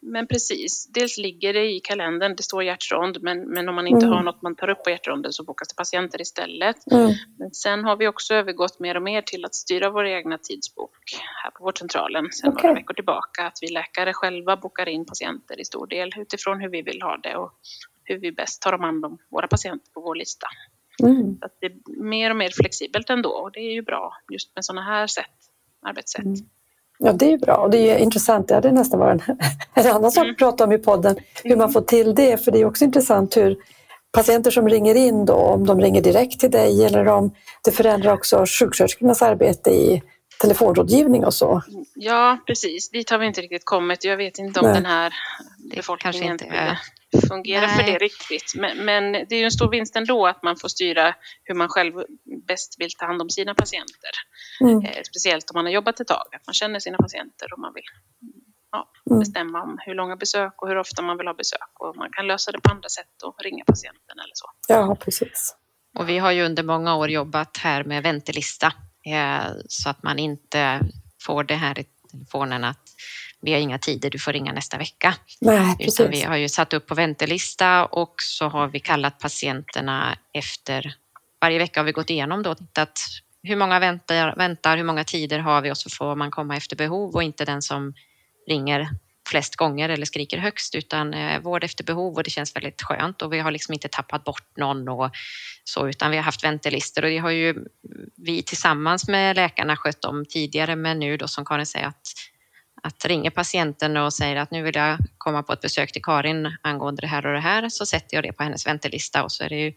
men precis. Dels ligger det i kalendern, det står hjärtrond, men, men om man inte
Mm.
har något man tar upp på hjärtronden så bokas det patienter istället.
Mm.
Men sen har vi också övergått mer och mer till att styra vår egna tidsbok här på vårdcentralen sen
Okej.
några veckor tillbaka. Att vi läkare själva bokar in patienter i stor del utifrån hur vi vill ha det och hur vi bäst tar om hand om våra patienter på vår lista.
Mm.
Så att det är mer och mer flexibelt ändå och det är ju bra just med sådana här sätt, arbetssätt.
Mm. Ja, det är bra och det är intressant. Det hade nästan varit en, en annan sak
Mm.
att prata om i podden, hur man får till det. För det är också intressant hur patienter som ringer in då, om de ringer direkt till dig eller om det förändrar också sjuksköterskornas arbete i telefonrådgivning och så.
Ja, precis. Dit har vi inte riktigt kommit. Jag vet inte om
Nej.
den här
Det
befolkningen
kanske inte är...
fungera för
Nej.
det riktigt. Men, men det är ju en stor vinst ändå att man får styra hur man själv bäst vill ta hand om sina patienter.
Mm.
Eh, speciellt om man har jobbat ett tag, att man känner sina patienter och man vill ja,
Mm.
bestämma om hur långa besök och hur ofta man vill ha besök. Och man kan lösa det på andra sätt och ringa patienten eller så.
Ja, precis.
Och vi har ju under många år jobbat här med väntelista eh, så att man inte får det här i telefonen att vi har inga tider, du får ringa nästa vecka.
Nej,
Utan vi har ju satt upp på väntelista och så har vi kallat patienterna efter varje vecka har vi gått igenom då och tittat hur många väntar, väntar, hur många tider har vi och så får man komma efter behov och inte den som ringer flest gånger eller skriker högst utan eh, vård efter behov och det känns väldigt skönt och vi har liksom inte tappat bort någon och så utan vi har haft väntelistor och det har ju vi tillsammans med läkarna skött om tidigare men nu då som Karin säger att att ringer patienten och säger att nu vill jag komma på ett besök till Karin angående det här och det här så sätter jag det på hennes väntelista och så är det ju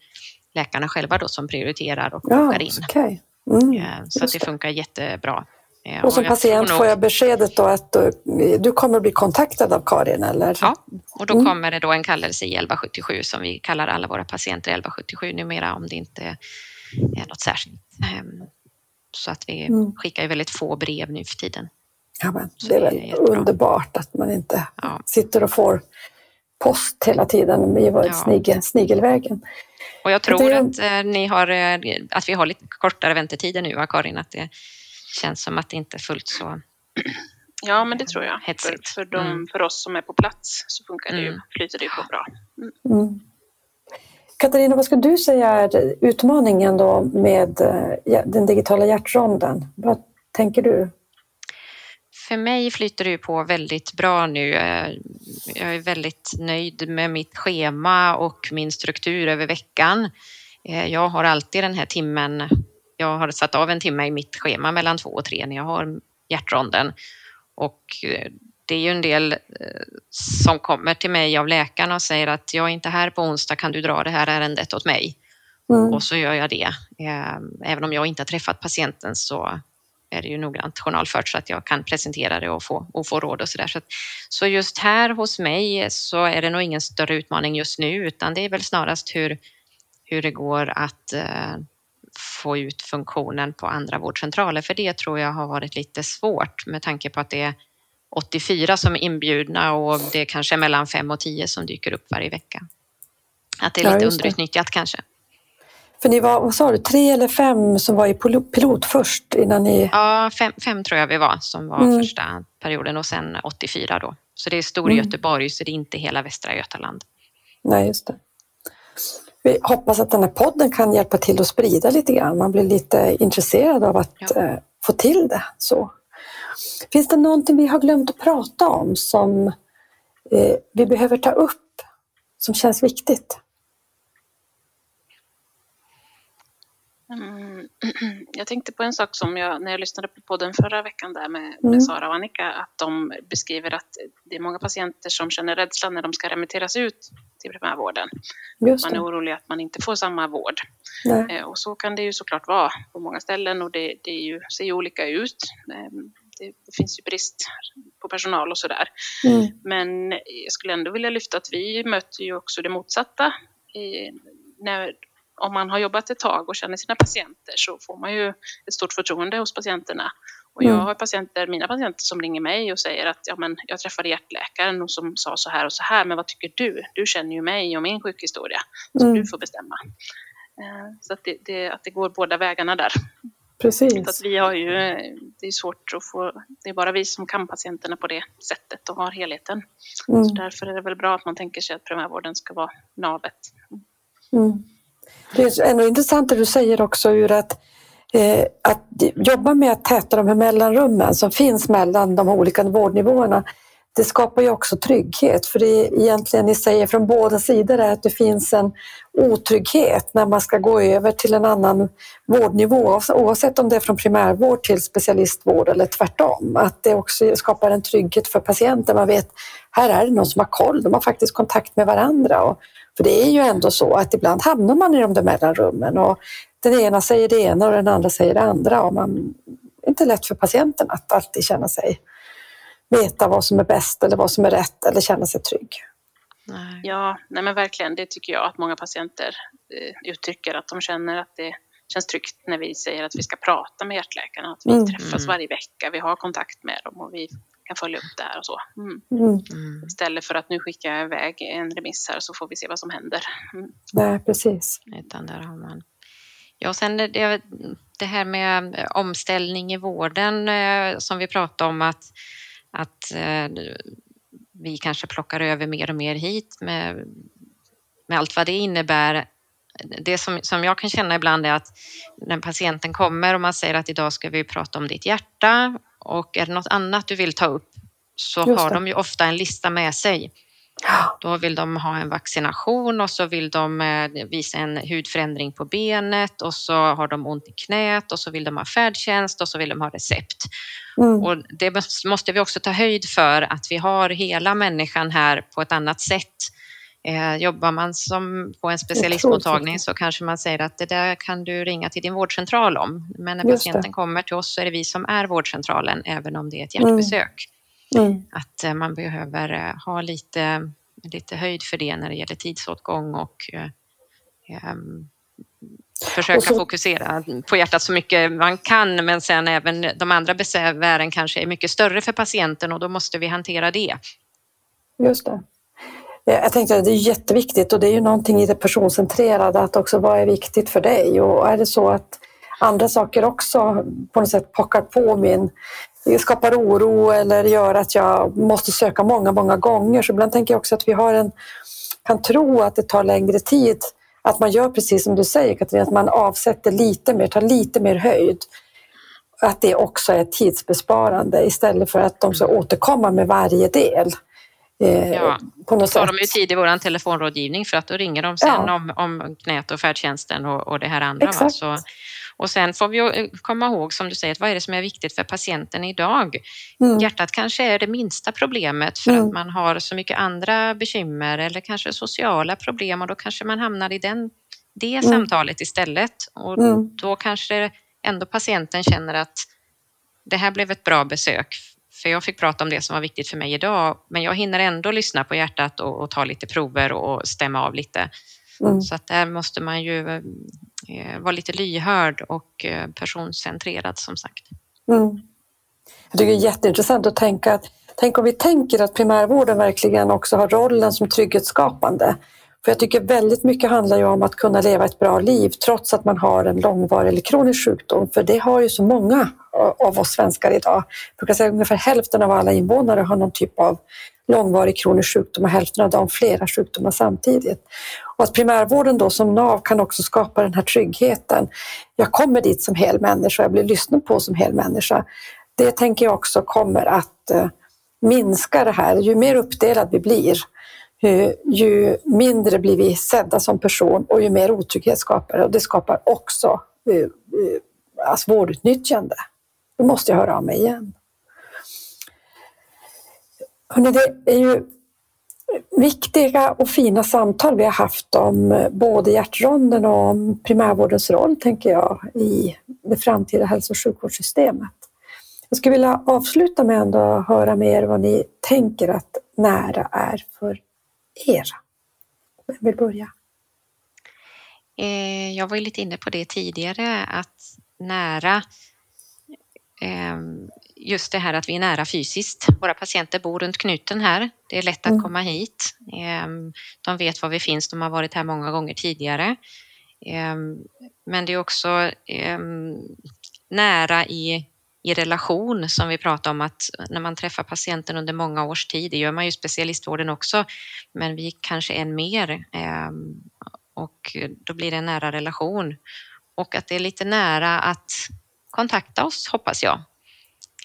läkarna själva då som prioriterar och
Ja,
bokar in.
okej. Mm.
Eh, Så det funkar jättebra. Ja,
Och som
jag
patient får jag beskedet då att du, du kommer bli kontaktad av Karin eller?
Ja, och då
Mm.
kommer det då en kallelse i 1177 som vi kallar alla våra patienter 1177 numera om det inte är något särskilt. Ehm, Så att vi
Mm.
skickar ju väldigt få brev nu för tiden.
Ja, men det är
det är
väl
jättebra.
underbart att man inte
Ja.
sitter och får post hela tiden i
Ja.
snigel, snigelvägen.
Och jag tror
Det
att, eh, ni har, eh, att vi har lite kortare väntetider nu, Karin? Att det känns som att det inte är fullt så...
Ja, men det tror jag. För,
Hetsigt.
för, de,
Mm.
för oss som är på plats så funkar det ju,
Mm.
flyter det ju på bra.
Mm. Katarina, vad skulle du säga är utmaningen då med eh, den digitala hjärtronden? Vad tänker du?
För mig flyter det ju på väldigt bra nu. Eh, Jag är väldigt nöjd med mitt schema och min struktur över veckan. Eh, Jag har alltid den här timmen. Jag har satt av en timme i mitt schema mellan två och tre när jag har hjärtronden. Och eh, det är ju en del som kommer till mig av läkarna och säger att jag är inte här på onsdag, kan du dra det här ärendet åt mig?
Mm.
Och så gör jag det. Även om jag inte har träffat patienten så är det ju noggrant journalfört så att jag kan presentera det och få, och få råd och sådär. Så, så just här hos mig så är det nog ingen större utmaning just nu utan det är väl snarast hur, hur det går att eh, få ut funktionen på andra vårdcentraler. För det tror jag har varit lite svårt med tanke på att det är 84 som är inbjudna och det är kanske mellan 5 och 10 som dyker upp varje vecka. Att det är
Ja,
lite
det.
underutnyttjat kanske.
För ni var, vad sa du, tre eller fem som var i pilo- pilot först innan ni...
Ja, fem, fem tror jag vi var som var
Mm.
första perioden och sen 84 då. Så det är Stor
Mm.
Göteborg, så det är inte hela Västra Götaland.
Nej, just det. Vi hoppas att den här podden kan hjälpa till att sprida lite grann. Man blir lite intresserad av att
Ja.
eh, få till det. Så. Finns det någonting vi har glömt att prata om som eh, vi behöver ta upp som känns viktigt?
Mm. Jag tänkte på en sak som jag, när jag lyssnade på podden förra veckan där med,
Mm.
med Sara och Annika, att de beskriver att det är många patienter som känner rädsla när de ska remitteras ut till primärvården.
Just
Man är orolig att man inte får samma vård.
Nej.
Eh, Och så kan det ju såklart vara på många ställen och det, det ju, ser ju olika ut. Eh, Det, det finns ju brist på personal och sådär.
Mm.
Men jag skulle ändå vilja lyfta att vi möter ju också det motsatta. I, när, om man har jobbat ett tag och känner sina patienter så får man ju ett stort förtroende hos patienterna. Och jag
Mm.
har patienter, mina patienter som ringer mig och säger att ja, men jag träffade hjärtläkaren och som sa så här och så här, men vad tycker du? Du känner ju mig och min sjukhistoria, så
Mm.
du får bestämma. Eh, Så att det, det, att det går båda vägarna där. Så att
Precis.
vi har ju, det är svårt att få, det är bara vi som kan patienterna på det sättet och har helheten.
Mm.
Så därför är det väl bra att man tänker sig att primärvården ska vara navet.
Mm. Det är ändå intressant det du säger också ur att, eh, att jobba med att täta de här mellanrummen som finns mellan de olika vårdnivåerna. Det skapar ju också trygghet för det är egentligen ni säger från båda sidor är att det finns en otrygghet när man ska gå över till en annan vårdnivå oavsett om det är från primärvård till specialistvård eller tvärtom. Att det också skapar en trygghet för patienten. Man vet här är det någon som har koll, de har faktiskt kontakt med varandra. Och, för det är ju ändå så att ibland hamnar man i de där mellanrummen och den ena säger det ena och den andra säger det andra. Och man, det är inte lätt för patienten att alltid känna sig veta vad som är bäst eller vad som är rätt eller känna sig trygg.
Nej.
Ja, nej men verkligen. Det tycker jag att många patienter eh, uttrycker att de känner att det känns tryggt när vi säger att vi ska prata med hjärtläkarna, att vi
Mm.
träffas
Mm.
varje vecka, vi har kontakt med dem och vi kan följa upp det här och så. Mm.
Mm.
Mm.
Istället för att nu skicka iväg en remiss här så får vi se vad som händer. Mm.
Nej, precis.
Utan där har man... Ja, och sen det, det här med omställning i vården eh, som vi pratade om att, att eh, vi kanske plockar över mer och mer hit med, med allt vad det innebär. Det som, som jag kan känna ibland är att när patienten kommer och man säger att idag ska vi prata om ditt hjärta och är det något annat du vill ta upp så
Just
har
det.
de ju ofta en lista med sig. Då vill de ha en vaccination och så vill de eh, visa en hudförändring på benet och så har de ont i knät och så vill de ha färdtjänst och så vill de ha recept.
Mm.
Och det måste vi också ta höjd för att vi har hela människan här på ett annat sätt. Eh, jobbar man som på en specialistmottagning så kanske man säger att det där kan du ringa till din vårdcentral om. Men när patienten kommer till oss så är det vi som är vårdcentralen även om det är ett hjärtbesök. Mm. Mm. Att eh, man behöver eh, ha lite, lite höjd för det när det gäller tidsåtgång och um, försöka så, fokusera på hjärtat så mycket man kan men sen även de andra besvären kanske är mycket större för patienten och då måste vi hantera det.
Just det. Jag tänkte att det är jätteviktigt och det är ju någonting i det personcentrerade att också vad är viktigt för dig och är det så att andra saker också på något sätt pockar på min skapar oro eller gör att jag måste söka många, många gånger. Så ibland tänker jag också att vi har en, kan tro att det tar längre tid. Att man gör precis som du säger Katarina, att man avsätter lite mer, tar lite mer höjd. Att det också är tidsbesparande istället för att de ska återkomma med varje del.
Eh, ja, på något tar de ju tid i vår telefonrådgivning för att då ringer de sen ja. om, om knät och färdtjänsten och, och det här andra. Va? Så, och sen får vi eh, komma ihåg som du säger, vad är det som är viktigt för patienten idag? Mm. Hjärtat kanske är det minsta problemet för mm. att man har så mycket andra bekymmer eller kanske sociala problem och då kanske man hamnar i den, det mm. samtalet istället. Och mm. då kanske ändå patienten känner att det här blev ett bra besök för jag fick prata om det som var viktigt för mig idag, men jag hinner ändå lyssna på hjärtat och, och ta lite prover och stämma av lite. Mm. Så att där måste man ju eh, vara lite lyhörd och eh, personcentrerad som sagt. Mm.
Jag tycker det är jätteintressant att tänka att Tänk om vi tänker att primärvården verkligen också har rollen som trygghetsskapande. För jag tycker väldigt mycket handlar ju om att kunna leva ett bra liv trots att man har en långvarig eller kronisk sjukdom. För det har ju så många eh, av oss svenskar idag. Jag brukar säga att ungefär hälften av alla invånare har någon typ av långvarig kronisk sjukdom och hälften av dem flera sjukdomar samtidigt. Och att primärvården då som NAV kan också skapa den här tryggheten. Jag kommer dit som hel människa, jag blir lyssnad på som hel människa. Det tänker jag också kommer att eh, minska det här. Ju mer uppdelad vi blir, ju mindre blir vi sedda som person och ju mer otrygghet skapar det. Och det skapar också eh, eh, alltså vårdutnyttjande. Då måste jag höra av mig igen. Hörrni, det är ju viktiga och fina samtal vi har haft om eh, både hjärtronden och om primärvårdens roll, tänker jag, i det framtida hälso och sjukvårdssystemet. Jag skulle vilja avsluta med att höra med er vad ni tänker att nära är för er. Vem vill börja?
Eh, jag var lite inne på det tidigare, att nära Ehm, just det här att vi är nära fysiskt. Våra patienter bor runt knuten här. Det är lätt att mm. komma hit. Ehm, de vet var vi finns. De har varit här många gånger tidigare. Ehm, men det är också nära i, i relation som vi pratar om att när man träffar patienten under många års tid, det gör man ju i specialistvården också, men vi kanske än mer ehm, och då blir det en nära relation. Och att det är lite nära att kontakta oss hoppas jag.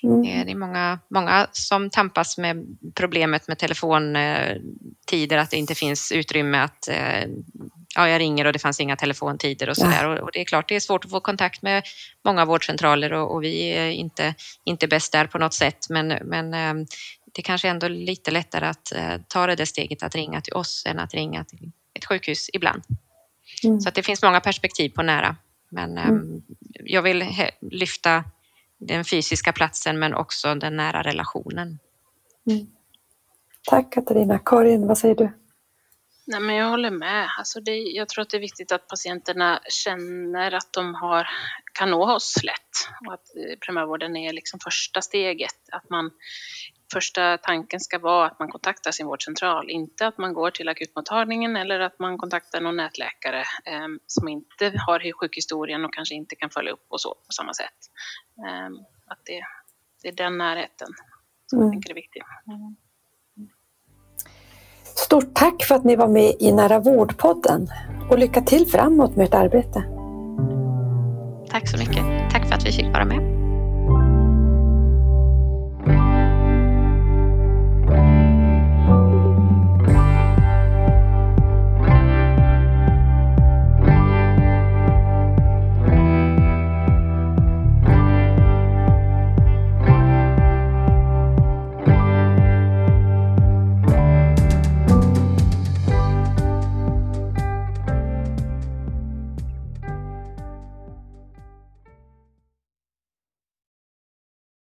Mm. Eh, det är många, många som tampas med problemet med telefontider, att det inte finns utrymme att eh, ja, jag ringer och det fanns inga telefontider och sådär. Och, och det är klart, det är svårt att få kontakt med många vårdcentraler och, och vi är inte, inte bäst där på något sätt, men, men eh, det är kanske ändå lite lättare att ta det där steget att ringa till oss än att ringa till ett sjukhus ibland. Mm. Så att det finns många perspektiv på nära. Men mm. Jag vill lyfta den fysiska platsen men också den nära relationen. Mm.
Tack Katarina. Karin, vad säger du?
Nej, men jag håller med. Alltså det, jag tror att det är viktigt att patienterna känner att de har, kan nå oss lätt och att eh, primärvården är liksom första steget. Att man första tanken ska vara att man kontaktar sin vårdcentral, inte att man går till akutmottagningen eller att man kontaktar någon nätläkare eh, som inte har sjukhistorien och kanske inte kan följa upp och så på samma sätt. Eh, att det, det, är den närheten som mm. jag tänker är viktig. Mm.
Stort tack för att ni var med i Nära vårdpodden och lycka till framåt med ert arbete.
Tack så mycket. Tack för att vi fick vara med.